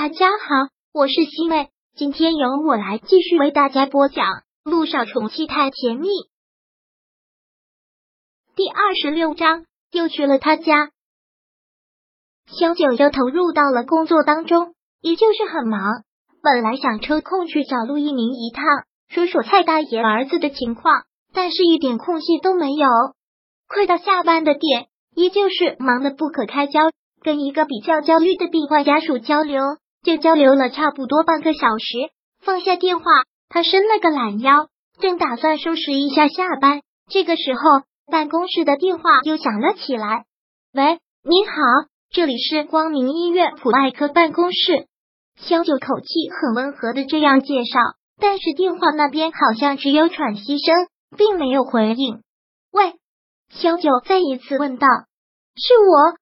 大家好，我是西妹，今天由我来继续为大家播讲《路上宠妻太甜蜜》第二十六章，又去了他家。小九又投入到了工作当中，依旧是很忙。本来想抽空去找陆一鸣一趟，说说蔡大爷儿子的情况，但是一点空隙都没有。快到下班的点，依旧是忙得不可开交。跟一个比较焦虑的病患家属交流，就交流了差不多半个小时。放下电话，他伸了个懒腰，正打算收拾一下下班。这个时候，办公室的电话又响了起来。喂，您好，这里是光明医院普外科办公室。萧九口气很温和的这样介绍，但是电话那边好像只有喘息声，并没有回应。喂，萧九再一次问道：“是我。”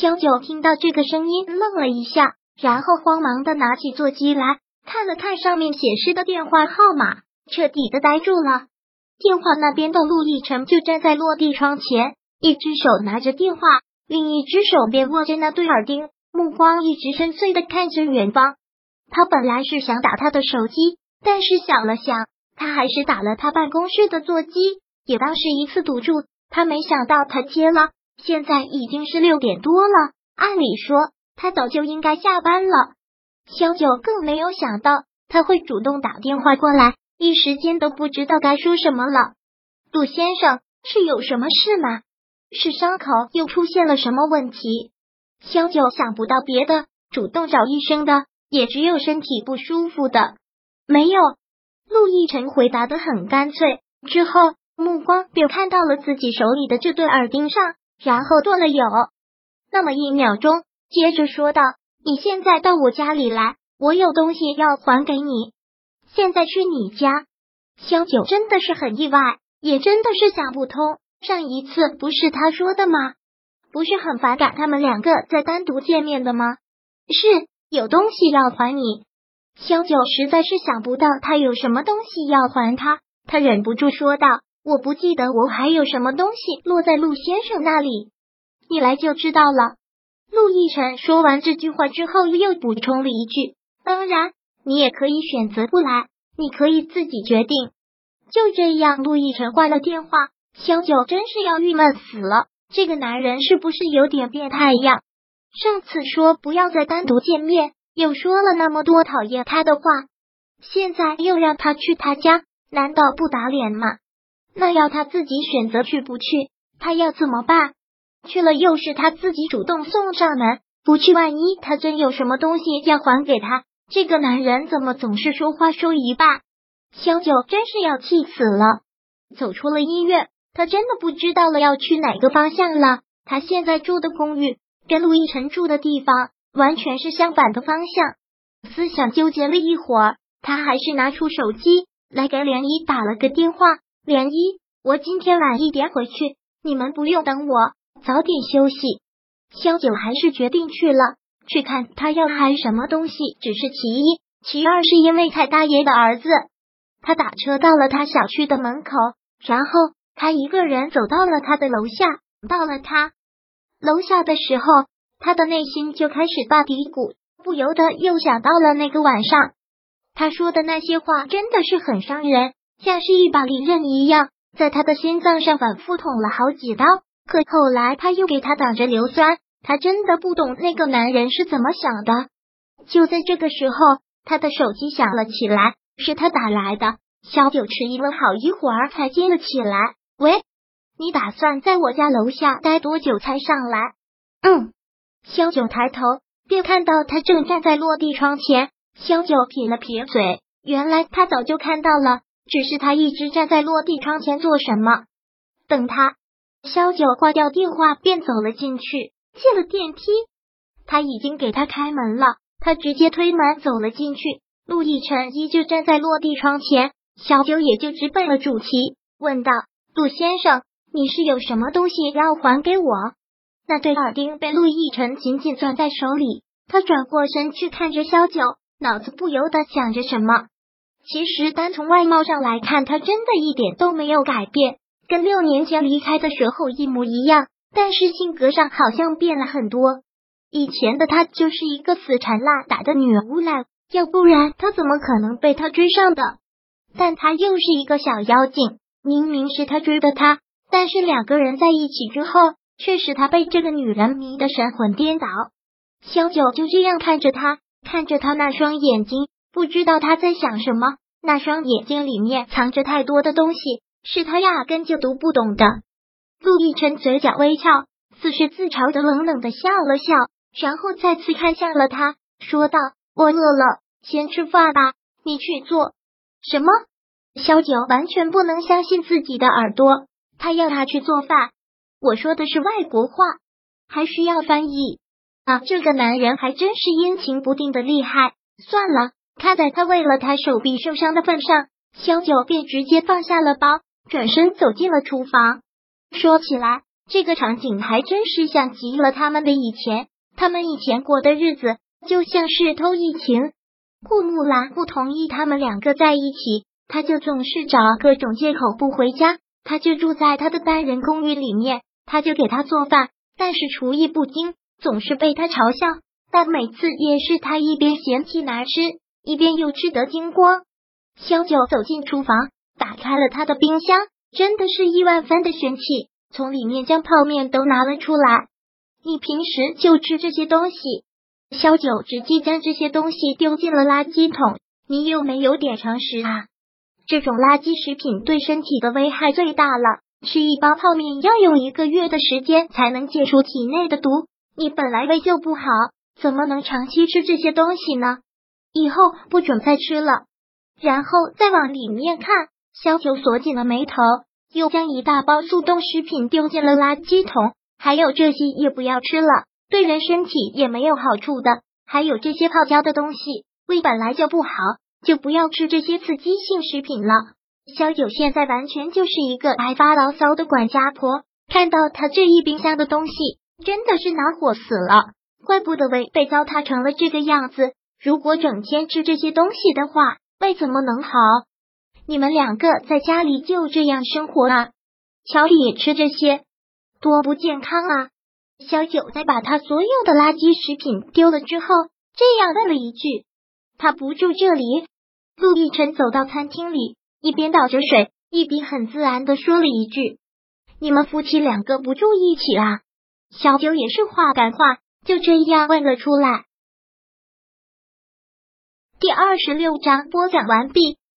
萧九听到这个声音，愣了一下，然后慌忙的拿起座机来看了看上面显示的电话号码，彻底的呆住了。电话那边的陆亦辰就站在落地窗前，一只手拿着电话，另一只手便握着那对耳钉，目光一直深邃的看着远方。他本来是想打他的手机，但是想了想，他还是打了他办公室的座机，也当是一次赌注。他没想到他接了。现在已经是六点多了，按理说他早就应该下班了。萧九更没有想到他会主动打电话过来，一时间都不知道该说什么了。杜先生是有什么事吗？是伤口又出现了什么问题？萧九想不到别的，主动找医生的也只有身体不舒服的。没有，陆亦辰回答的很干脆，之后目光便看到了自己手里的这对耳钉上。然后顿了有那么一秒钟，接着说道：“你现在到我家里来，我有东西要还给你。现在去你家。”萧九真的是很意外，也真的是想不通，上一次不是他说的吗？不是很反感他们两个再单独见面的吗？是有东西要还你。萧九实在是想不到他有什么东西要还他，他忍不住说道。我不记得我还有什么东西落在陆先生那里，你来就知道了。陆亦辰说完这句话之后，又补充了一句：“当然，你也可以选择不来，你可以自己决定。”就这样，陆亦辰挂了电话。萧九真是要郁闷死了，这个男人是不是有点变态呀？上次说不要再单独见面，又说了那么多讨厌他的话，现在又让他去他家，难道不打脸吗？那要他自己选择去不去，他要怎么办？去了又是他自己主动送上门，不去万一他真有什么东西要还给他，这个男人怎么总是说话说一半？萧九真是要气死了。走出了医院，他真的不知道了要去哪个方向了。他现在住的公寓跟陆亦辰住的地方完全是相反的方向。思想纠结了一会儿，他还是拿出手机来给连依打了个电话。莲漪，我今天晚一点回去，你们不用等我，早点休息。萧九还是决定去了，去看他要还什么东西。只是其一，其二是因为蔡大爷的儿子。他打车到了他小区的门口，然后他一个人走到了他的楼下。到了他楼下的时候，他的内心就开始发嘀咕，不由得又想到了那个晚上，他说的那些话真的是很伤人。像是一把利刃一样，在他的心脏上反复捅了好几刀。可后来他又给他挡着硫酸，他真的不懂那个男人是怎么想的。就在这个时候，他的手机响了起来，是他打来的。萧九迟疑了好一会儿才接了起来：“喂，你打算在我家楼下待多久才上来？”“嗯。”萧九抬头便看到他正站在落地窗前。萧九撇了撇嘴，原来他早就看到了。只是他一直站在落地窗前做什么？等他。萧九挂掉电话，便走了进去，进了电梯。他已经给他开门了，他直接推门走了进去。陆亦辰依旧站在落地窗前，小九也就直奔了主题，问道：“陆先生，你是有什么东西要还给我？”那对耳钉被陆亦辰紧紧攥在手里，他转过身去看着萧九，脑子不由得想着什么。其实，单从外貌上来看，他真的一点都没有改变，跟六年前离开的时候一模一样。但是性格上好像变了很多。以前的他就是一个死缠烂打的女无赖，要不然他怎么可能被他追上的？但他又是一个小妖精，明明是他追的他，但是两个人在一起之后，却使他被这个女人迷得神魂颠倒。萧九就这样看着他，看着他那双眼睛，不知道他在想什么。那双眼睛里面藏着太多的东西，是他压根就读不懂的。陆亦辰嘴角微翘，似是自嘲的冷冷的笑了笑，然后再次看向了他，说道：“我饿了，先吃饭吧，你去做。”什么？萧九完全不能相信自己的耳朵，他要他去做饭。我说的是外国话，还需要翻译啊！这个男人还真是阴晴不定的厉害。算了，看在他为了他手臂受伤的份上，萧九便直接放下了包，转身走进了厨房。说起来，这个场景还真是像极了他们的以前，他们以前过的日子就像是偷疫情。顾木兰不同意他们两个在一起，他就总是找各种借口不回家。他就住在他的单人公寓里面，他就给他做饭，但是厨艺不精，总是被他嘲笑。但每次也是他一边嫌弃难吃，一边又吃得精光。萧九走进厨房，打开了他的冰箱，真的是亿万分的玄气，从里面将泡面都拿了出来。你平时就吃这些东西？萧九直接将这些东西丢进了垃圾桶。你有没有点常识啊？这种垃圾食品对身体的危害最大了，吃一包泡面要用一个月的时间才能解除体内的毒。你本来胃就不好，怎么能长期吃这些东西呢？以后不准再吃了。然后再往里面看，萧九锁紧了眉头，又将一大包速冻食品丢进了垃圾桶。还有这些也不要吃了。对人身体也没有好处的，还有这些泡椒的东西，胃本来就不好，就不要吃这些刺激性食品了。萧九现在完全就是一个爱发牢骚的管家婆，看到他这一冰箱的东西，真的是恼火死了。怪不得胃被糟蹋成了这个样子。如果整天吃这些东西的话，胃怎么能好？你们两个在家里就这样生活啊？乔里也吃这些，多不健康啊！小九在把他所有的垃圾食品丢了之后，这样问了一句：“他不住这里？”陆亦辰走到餐厅里，一边倒着水，一边很自然的说了一句：“你们夫妻两个不住一起啊？”小九也是话赶话，就这样问了出来。第二十六章播讲完毕。